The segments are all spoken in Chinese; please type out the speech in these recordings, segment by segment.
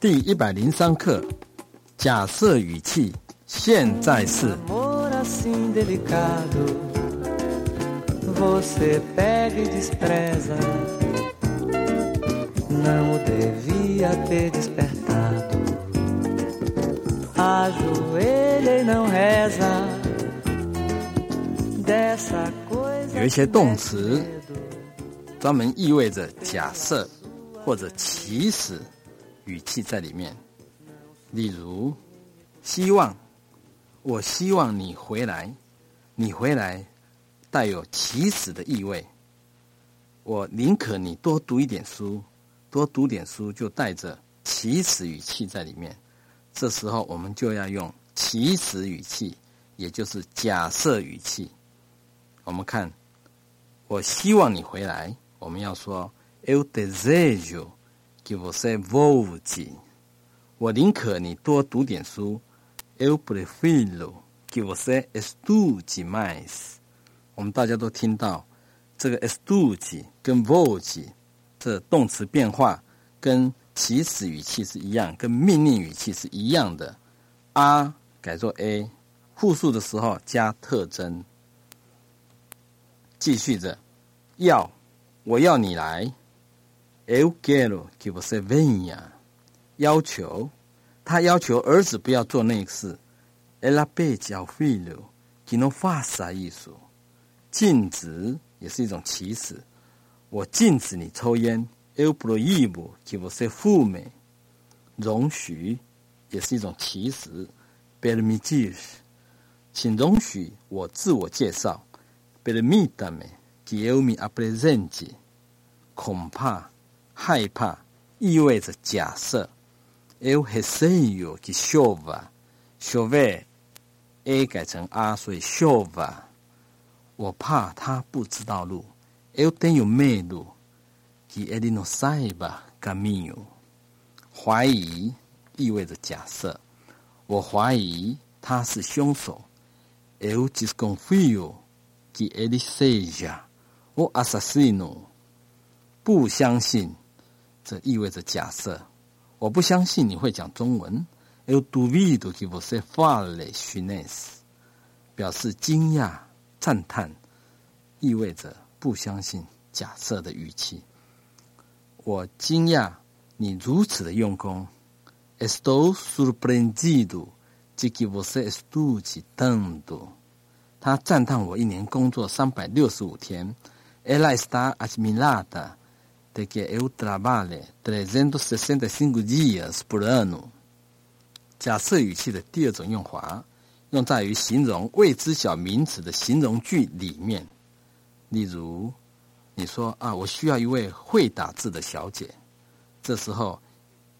第一百零三课，假设语气，现在式。Amor assim delicado, você pega e despreza. Não o devia ter despertado. Ajoelha e não reza. Dessa coisa 有一些动词专门意味着假设或者起始语气在里面。例如，希望，我希望你回来，你回来带有起始的意味。我宁可你多读一点书，多读点书就带着起始语气在里面。这时候我们就要用起始语气，也就是假设语气。我们看我希望你回来，我们要说 Eu desejo que você volte。我宁可你多读点书，Eu prefiro que você estude mais。我们大家都听到这个 estude 跟 volte 这动词变化跟起始语气是一样，跟命令语气是一样的。a 改作 a，复数的时候加特征。继续着，要，我要你来，Eu quero que você venha。要求，他要求儿子不要做那个事，Ela pede ao filho que não faça isso。禁止也是一种歧视，我禁止你抽烟，Eu proíbo que você fume。容许也是一种歧视，Permitir。请容许我自我介绍。Permitame que eu me apresente。恐怕、害怕意味着假设。Eu receio que chova。chove, a 改成 r，所以 chova。我怕他不知道路。Eu tenho medo que ele não saiba caminho。怀疑意味着假设。我怀疑他是凶手。Eu desconfio que ele seja o assassino。不相信，这意味着假设。我不相信你会讲中文。Eu duvido que você fale chinês。表示惊讶、赞叹，意味着不相信、假设的语气。我惊讶你如此的用功。Estou surpreendido de que você estude tanto。他赞叹我一年工作三百六十五天。Ela está admirada de que eu trabalhe 365 dias por ano。假设语气的第二种用法，用在于形容未知晓名词的形容句里面。例如，你说啊，我需要一位会打字的小姐。这时候，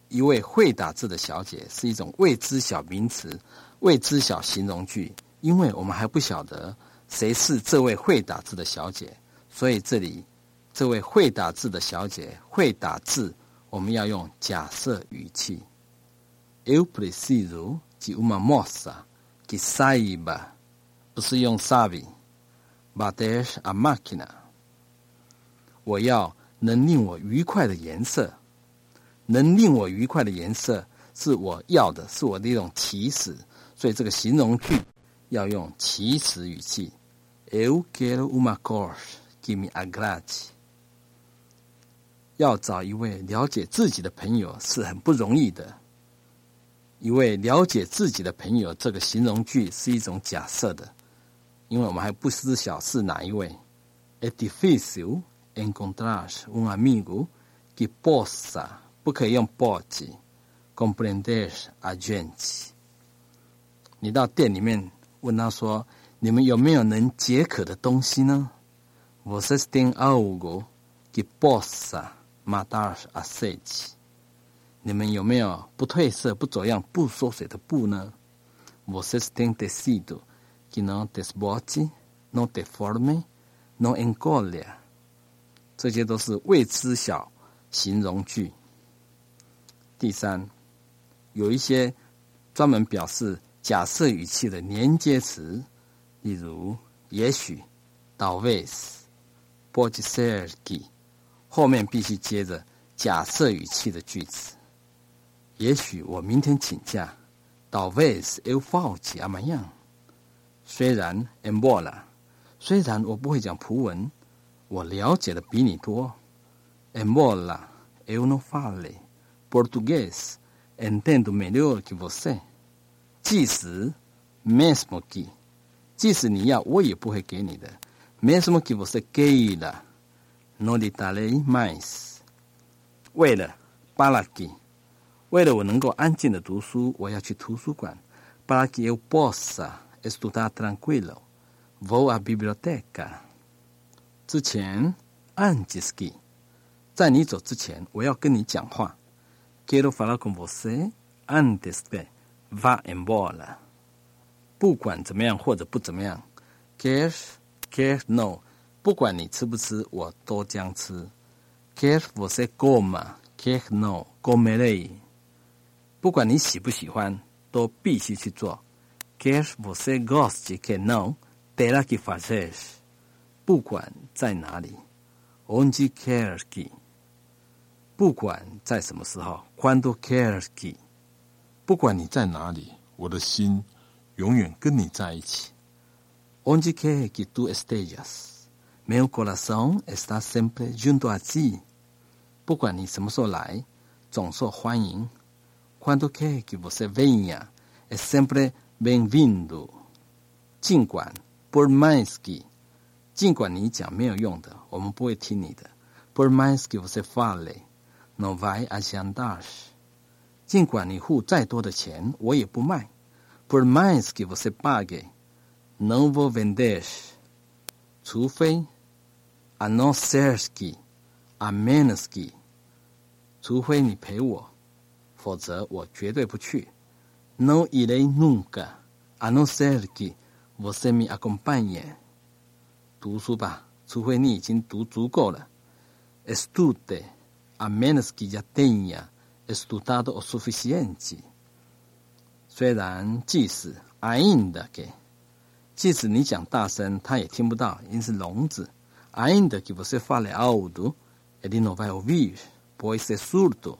一位会打字的小姐是一种未知晓名词、未知晓形容句，因为我们还不晓得谁是这位会打字的小姐，所以这里这位会打字的小姐会打字，我们要用假设语气。Eu preciso de uma moça que saiba，不是用 sabe，bater a máquina。我要能令我愉快的颜色，能令我愉快的颜色是我要的，是我的一种起始，所以这个形容句要用起始语气。Eu quero uma cor que me agrade。要找一位了解自己的朋友是很不容易的。一位了解自己的朋友，这个形容句是一种假设的，因为我们还不知晓是哪一位。É difícil encontrar um amigo que possa，不可以用 pode compreender a gente。你到店里面问他说：“你们有没有能解渴的东西呢？”Vocês têm algo que possa matar a sede？你们有没有不褪色、不走样、不缩水的布呢？Vocês têm tecido que não desbote, não deforme, não encolhe。这些都是未知晓形容句。第三，有一些专门表示假设语气的连接词，例如也许、talvez、pode ser que，后面必须接着假设语气的句子。也许我明天请假，talvez eu falte amanhã。虽然 embora，虽然我不会讲葡文，我了解的比你多。embora eu não fale português, entendo melhor que você。即使 mesmo que，即使你要，我也不会给你的。mesmo que você queira, não lhe darei mais。为了 para que，为了我能够安静的读书，我要去图书馆。para que eu possa estudar tranquilo, vou à biblioteca。之前 antes que，在你走之前，我要跟你讲话。Quero falar com você antes de vá embora。不管怎么样或者不怎么样，quer quer no，不管你吃不吃，我都将吃。Quer você coma, quer no comerei。不管你喜不喜欢，都必须去做。Quer você goste, quer não, terá que fazer。不管在哪里，onde quer que。不管在什么时候，quando quer que。不管你在哪里，我的心永远跟你在一起。Onde quer que tu estejas, meu coração está sempre junto a ti。不管你什么时候来，总受欢迎。Quando quer que você venha, é sempre bem-vindo。尽管 por mais que，尽管你讲没有用的，我们不会听你的。Por mais que você fale, não vai adiantar。尽管你付再多的钱，我也不卖。Por mais que você pague, não vou vender。除非 a não ser que, a menos que，除非你陪我，否则我绝对不去。No irei nunca, A no ser que você me acompanhe。读书吧，除非你已经读足够了。Estude, a menos que já tenha estudado o suficiente。虽然即使 ainda que，即使你讲大声，他也听不到，因是聋子。Ainda que você fale alto, ele não vai ouvir, pois é surdo。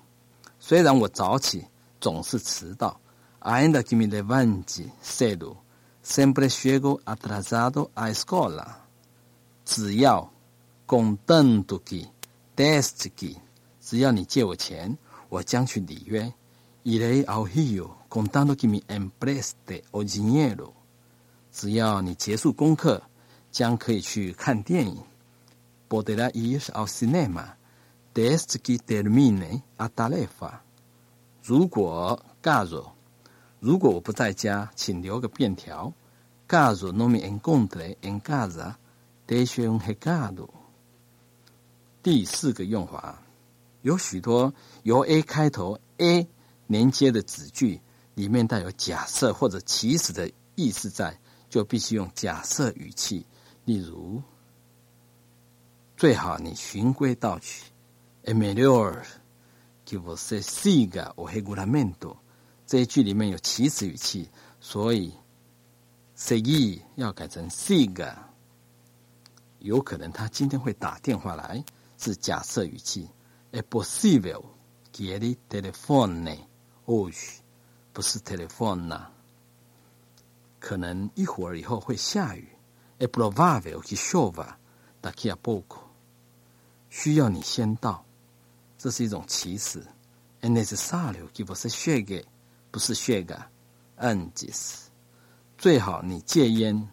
虽然我早起，总是迟到。Ainda que me levante cedo, sempre chego atrasado à escola。只要 contanto que, desde que，只要你借我钱，我将去里约。Irei ao Rio contando que me empreste o dinheiro。只要你结束功课，将可以去看电影。Poderá ir ao cinema desde que termine a tarefa。如果 caso，如果我不在家，请留个便条。Caso não me encontre em casa, deixe um recado。第四个用法，有许多由 A 开头 A 连接的子句，里面带有假设或者祈使的意思在，就必须用假设语气。例如，最好你循规蹈矩。É melhor que você siga o regulamento。这一句里面有祈使语气，所以 “segui” 要改成 siga。有可能他今天会打电话来，是假设语气。É possível que ele telefone hoje，不是 telefona。可能一会儿以后会下雨。É provável que chova daqui a pouco。需要你先到，这是一种祈使。É necessário que você chegue，不是 chega antes。最好你戒烟。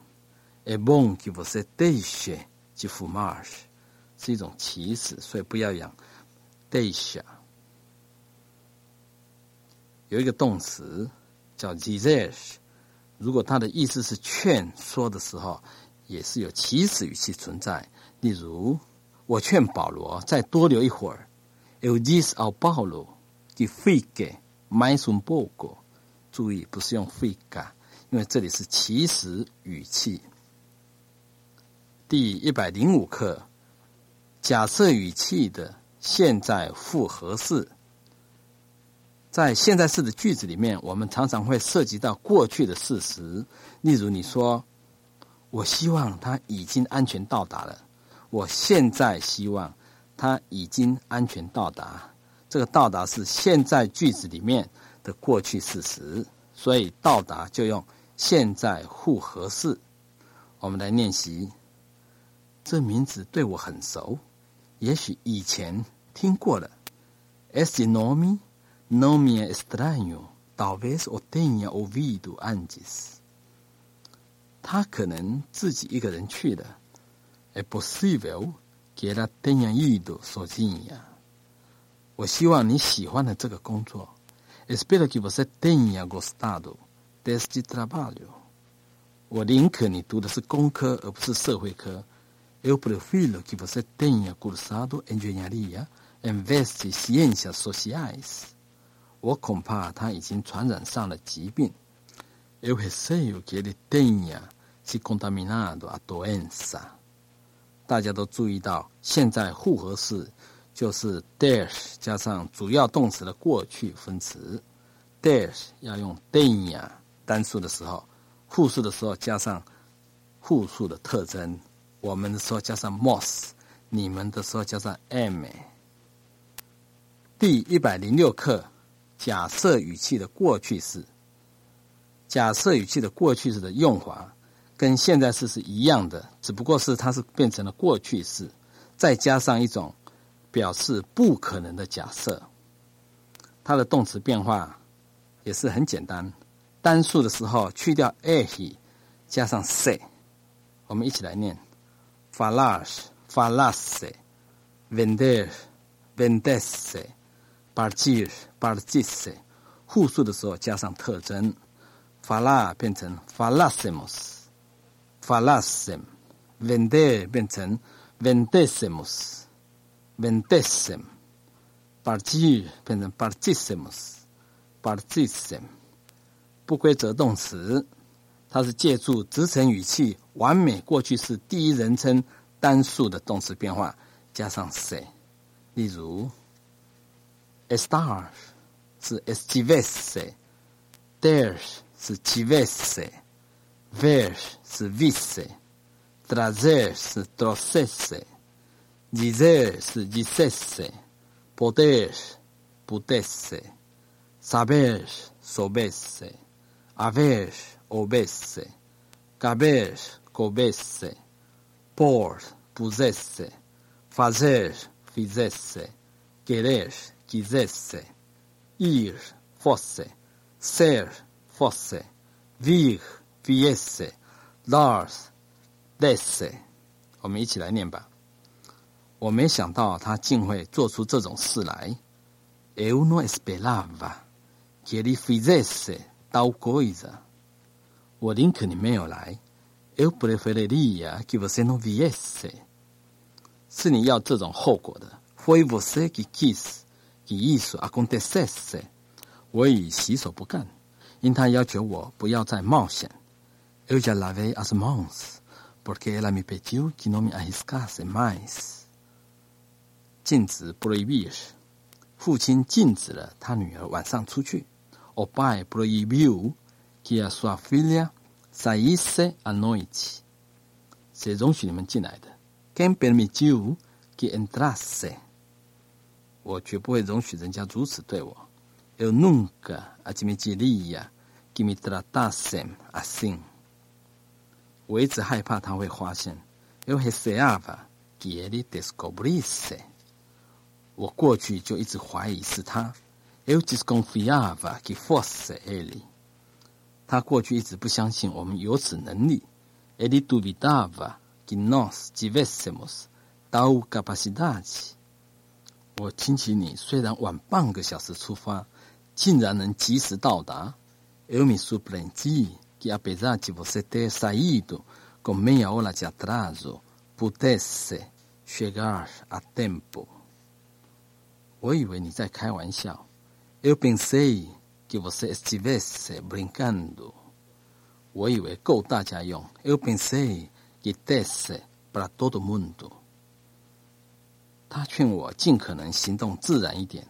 A bom que você deixe de fumar，是一种祈使，所以不要养 deixa。有一个动词叫 dizer，如果它的意思是劝说的时候，也是有祈使语气存在。例如，我劝保罗再多留一会儿。Eu disse ao Paulo que fique mais um pouco。注意，不是用 fica，因为这里是祈使语气。第一百零五课，假设语气的现在复合式。在现在式的句子里面，我们常常会涉及到过去的事实。例如，你说：“我希望他已经安全到达了。”我现在希望他已经安全到达。这个“到达”是现在句子里面的过去事实，所以到达就用现在复合式。我们来练习，这名字对我很熟，也许以前听过了。Este nome não me é estranho, talvez o tenha ouvido antes。他可能自己一个人去的 ，é possível que ela tenha ido sozinha。我希望你喜欢的这个工作，espero que você tenha gostado deste trabalho。我宁可你读的是工科而不是社会科。Eu prefiro que você tenha cursado engenharia em vez de ciências sociais。我恐怕他已经传染上了疾病。Eu receio que ele tenha se contaminado a doença。 大家都注意到，现在复合式就是 dash 加上主要动词的过去分词。dash 要用 tenha 单数的时候。复数的时候加上复数的特征，我们的时候加上 mos，你们的时候加上 m。第一百零六课，假设语气的过去式。假设语气的过去式的用法跟现在式是一样的，只不过是它是变成了过去式，再加上一种表示不可能的假设。它的动词变化也是很简单。单数的时候去掉 a，加上 se，我们一起来念：falas，falasse，vender，vendesse，partir，partisse。复数的时候加上特征，fala 变成 Falasemos falassem vin der 变成 vendessemos，vendessem；partir 变成 partissemos，partissem。不规则动词，它是借助直成语气完美过去式第一人称单数的动词变化加上 se。例如，estar 是 estivesse，there tivesse，ver 是 visse，trazer 是 trouxesse，dizer 是 dissesse，poder pudesse，saber soubesse。haver, houvesse, caber, coubesse, pôr, pusesse, fazer, fizesse, querer, quisesse, ir, fosse, ser, fosse, vir, viesse, dar, desse。我们一起来念吧。我没想到他竟会做出这种事来。Eu não esperava que ele fizesse 刀过一子，我宁可你没有来。Eu preferiria que você não viesse。是你要这种后果的。Foi você que quis que isso acontecesse。我已洗手不干，因他要求我不要再冒险。Eu já lavei as mãos porque ela me pediu que não me arriscasse mais。禁止 proibir，父亲禁止了他女儿晚上出去。o pai proibiu que a sua filha saísse à noite. 谁容许你们进来的？Quem permitiu que entrasse？我绝不会容许人家如此对我。Eu nunca admitiria que me tratassem assim。 我一直害怕他会发现。Eu receava que ele descobrisse。我过去就一直怀疑是他。Eu desconfiava que fosse ele。他过去一直不相信我们有此能力。Ele duvidava que nós tivéssemos tal capacidade。我亲戚你虽然晚半个小时出发，竟然能及时到达。Eu me surpreendi que apesar de você ter saído com meia hora de atraso, pudesse chegar a tempo。我以为你在开玩笑。Eu pensei que você estivesse brincando。我以为够大家用。Eu pensei que desse para todo mundo。他劝我尽可能行动自然一点。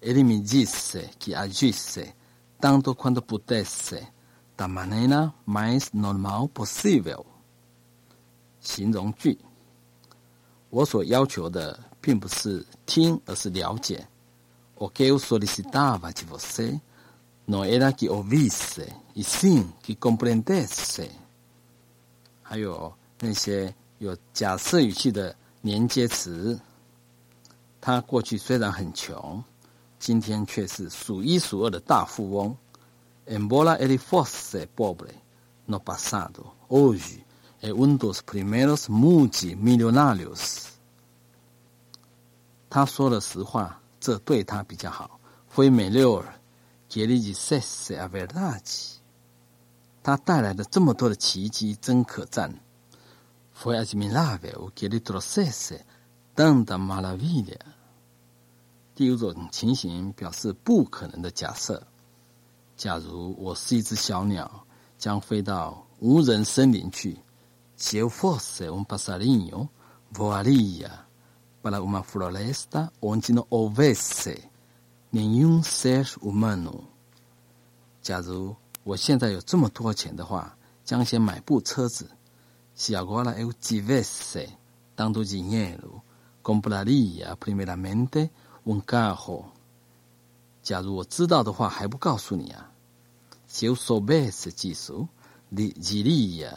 Ele me disse que agisse tanto quanto pudesse da maneira mais normal possível。形容句。我所要求的并不是听，而是了解。O que eu solicitava de você non era che ho visse, i sin che comprendesse。还有那些有假设语气的连接词，他过去虽然很穷，今天却是数一数二的大富翁。Embora ele fosse pobre no passado, hoje é um dos primeiros multimilionários。他说了实话，这对他比较好。Foi melhor que ele dissesse a verdade。他带来的这么多的奇迹真可赞。Foi admirável que ele trouxesse tanta maravilha。第五种情形表示不可能的假设。 假如我是一只小鸟，将飞到无人森林去。Se eu fosse um passarinho, voaria para uma floresta onde não houvesse nenhum ser humano。假如我现在有这么多钱的话，将先买部车子。Se agora eu tivesse tanto dinheiro, compraria primeiramente um carro。假如我知道的话，还不告诉你啊？Se eu soubesse disso, diria。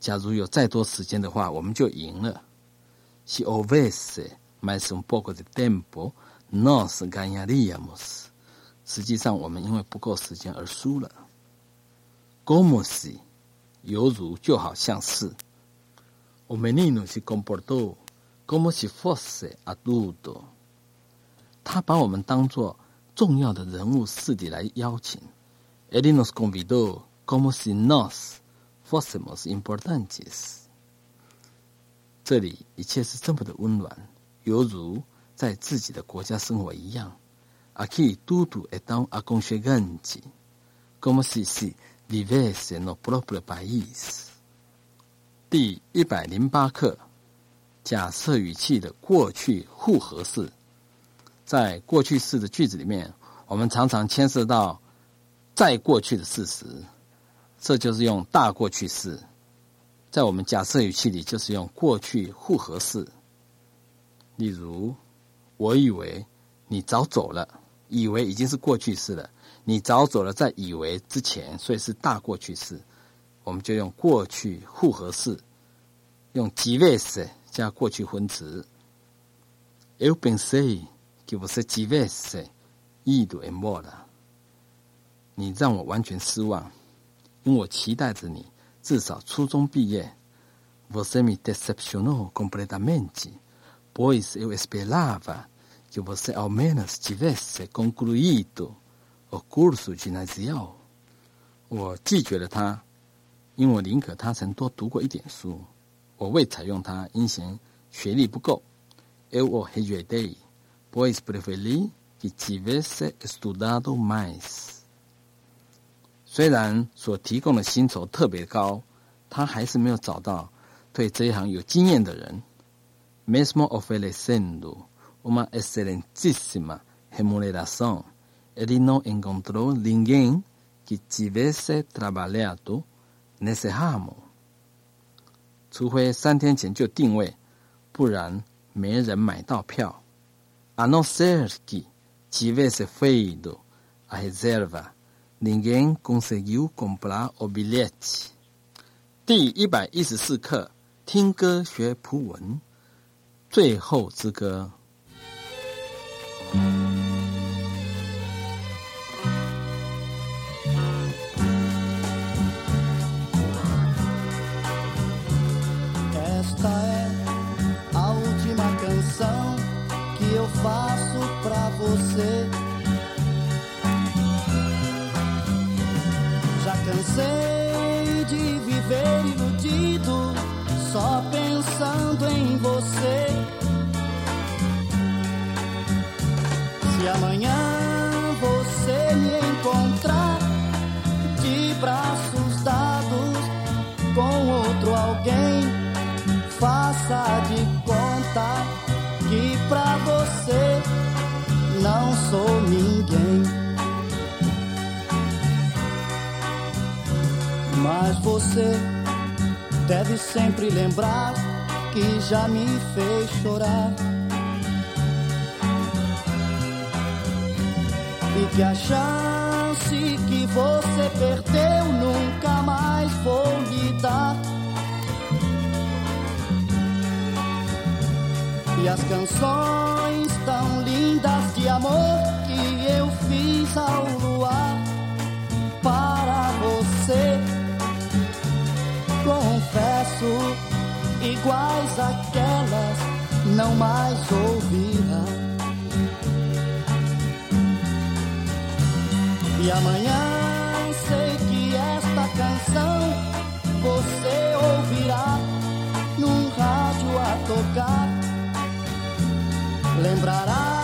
假如有再多时间的话，我们就赢了。Se houvesse mais um pouco de tempo, nós ganharíamos。实际上，我们因为不够时间而输了。Como se，犹如就好像是。O menino se comportou como se fosse adulto。他把我们当作重要的人物视地来邀请，Ele nos convidou como se nós fôssemos importantes。这里一切是这么的温暖，犹如在自己的国家生活一样。Aqui tudo é tão aconchegante, como se se vivesse no próprio país。第一百零八课，假设语气的过去复合式。在过去式的句子里面，我们常常牵涉到在过去的事实，这就是用大过去式。在我们假设语气里，就是用过去复合式。例如，我以为你早走了，以为已经是过去式了。你早走了，在以为之前，所以是大过去式。我们就用过去复合式，用 tivesse 加过去分词。Eu pensei。就不是 tivesse ido embora。你让我完全失望，因为我期待着你至少初中毕业。Você me decepcionou completamente, pois eu esperava que você ao menos tivesse concluído o curso ginasial。我拒绝了他，因为我宁可他曾多读过一点书。我未采用他，因嫌学历不够。Eu o rejeitei pois preferi que tivesse estudado mais。虽然所提供的薪酬特别高，他还是没有找到对这一行有经验的人。Mesmo oferecendo uma excelentíssima remuneração, ele não encontrou ninguém que tivesse trabalhado nesse ramo。除非三天前就定位，不然没人买到票。 A não ser que tivesse feito a reserva, ninguém conseguiu comprar o bilhete. 第一百一十四课，听歌学葡文，最后之歌。 Você. Já cansei de viver iludido, só pensando em você. Se amanhã você me encontrar de braços ninguém. Mas você deve sempre lembrar que já me fez chorar. E que a chance você perdeu, nunca mais vou lhe dar. E as canções tão lindas de amor que ao luar para você, confesso, iguais àquelas não mais ouvirá. E amanhã sei que esta canção você ouvirá num rádio a tocar. Lembrará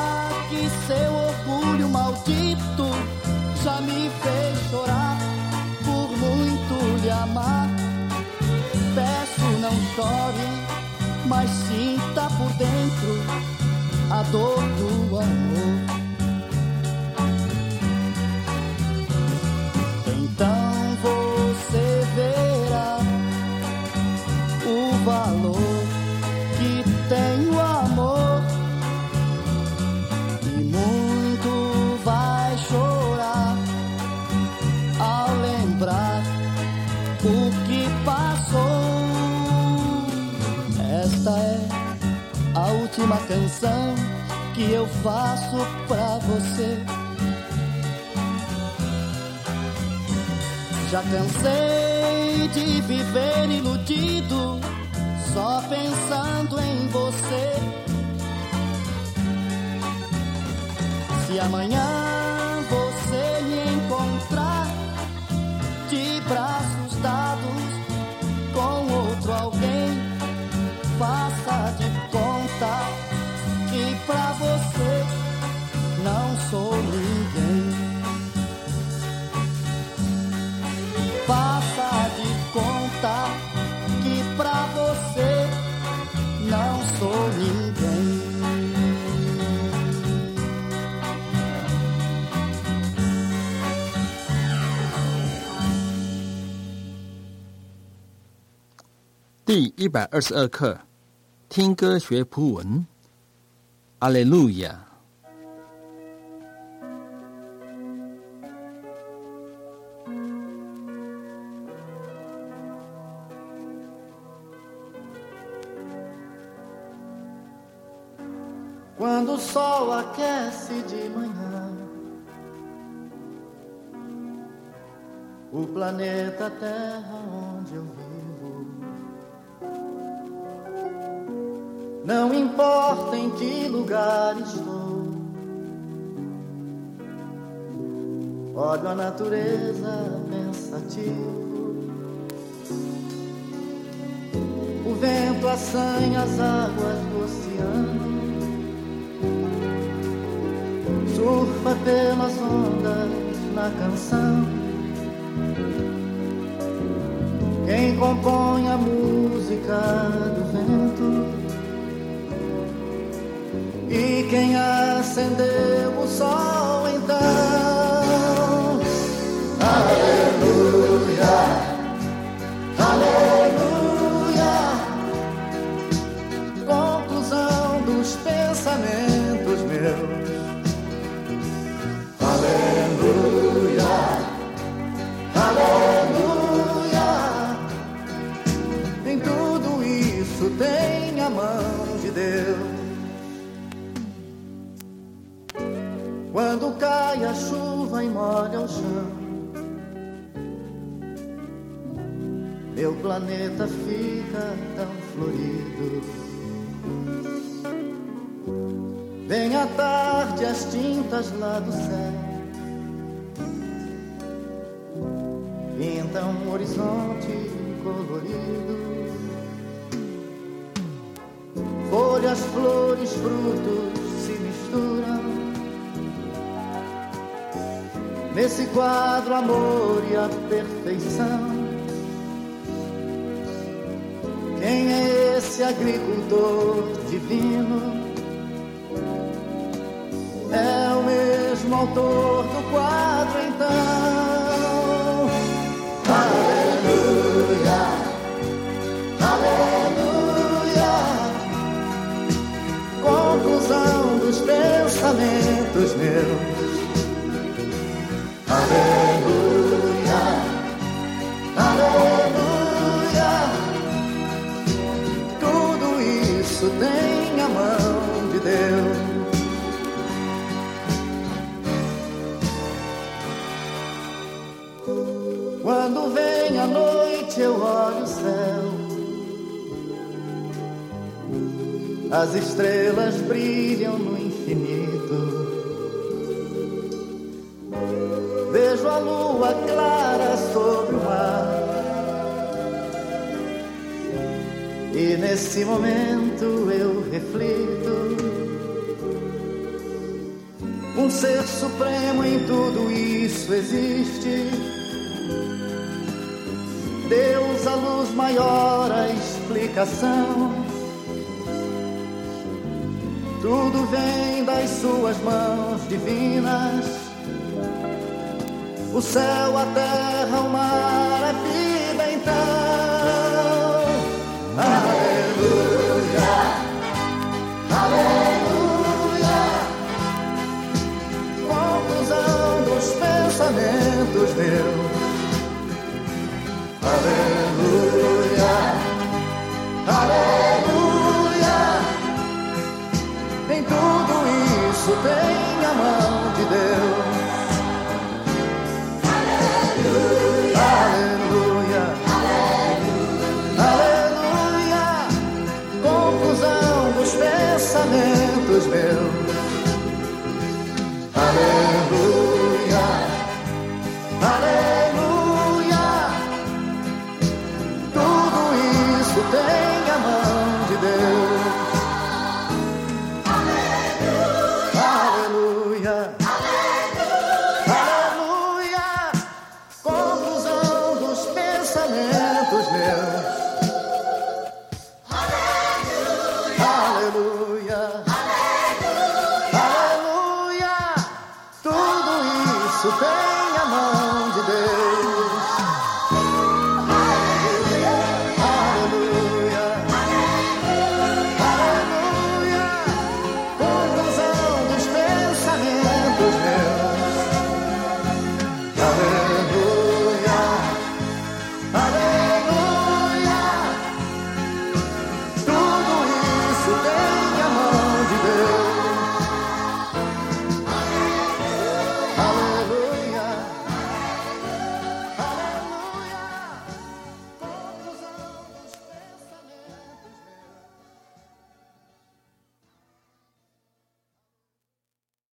já me fez chorar por muito lhe amar. Peço, não chore, mas sinta por dentro a dor do amor. Cansei de viver iludido, só pensando em você. Se amanhã 第一百二十二课：听歌学葡文。阿雷路亚。Quando o sol aquece de manhã, o planeta Terra onde eu vivo. Não importa em que lugar estou, olho a natureza pensativo. O vento assanha as águas do oceano. surfa pelas ondas na canção. Quem compõe a música do vento e quem acendeu o sol então. Planeta fica tão florido. Vem à tarde as tintas lá do céu. Pintam um horizonte colorido. Folhas, flores, frutos se misturam. Nesse quadro, amor e a perfeição. Quem é esse agricultor divino? É o mesmo autor do quadro, então. Aleluia, aleluia. Conclusão dos pensamentos meus. Aleluia. céu. As estrelas brilham no infinito. Vejo a lua clara sobre o mar. E nesse momento eu reflito. Um ser supremo em tudo isso existe Deus, a luz maior, a explicação. Tudo vem das suas mãos divinas. O céu, a terra, o mar, a vida então. Aleluia, aleluia. Conclusão dos pensamentos, Deus.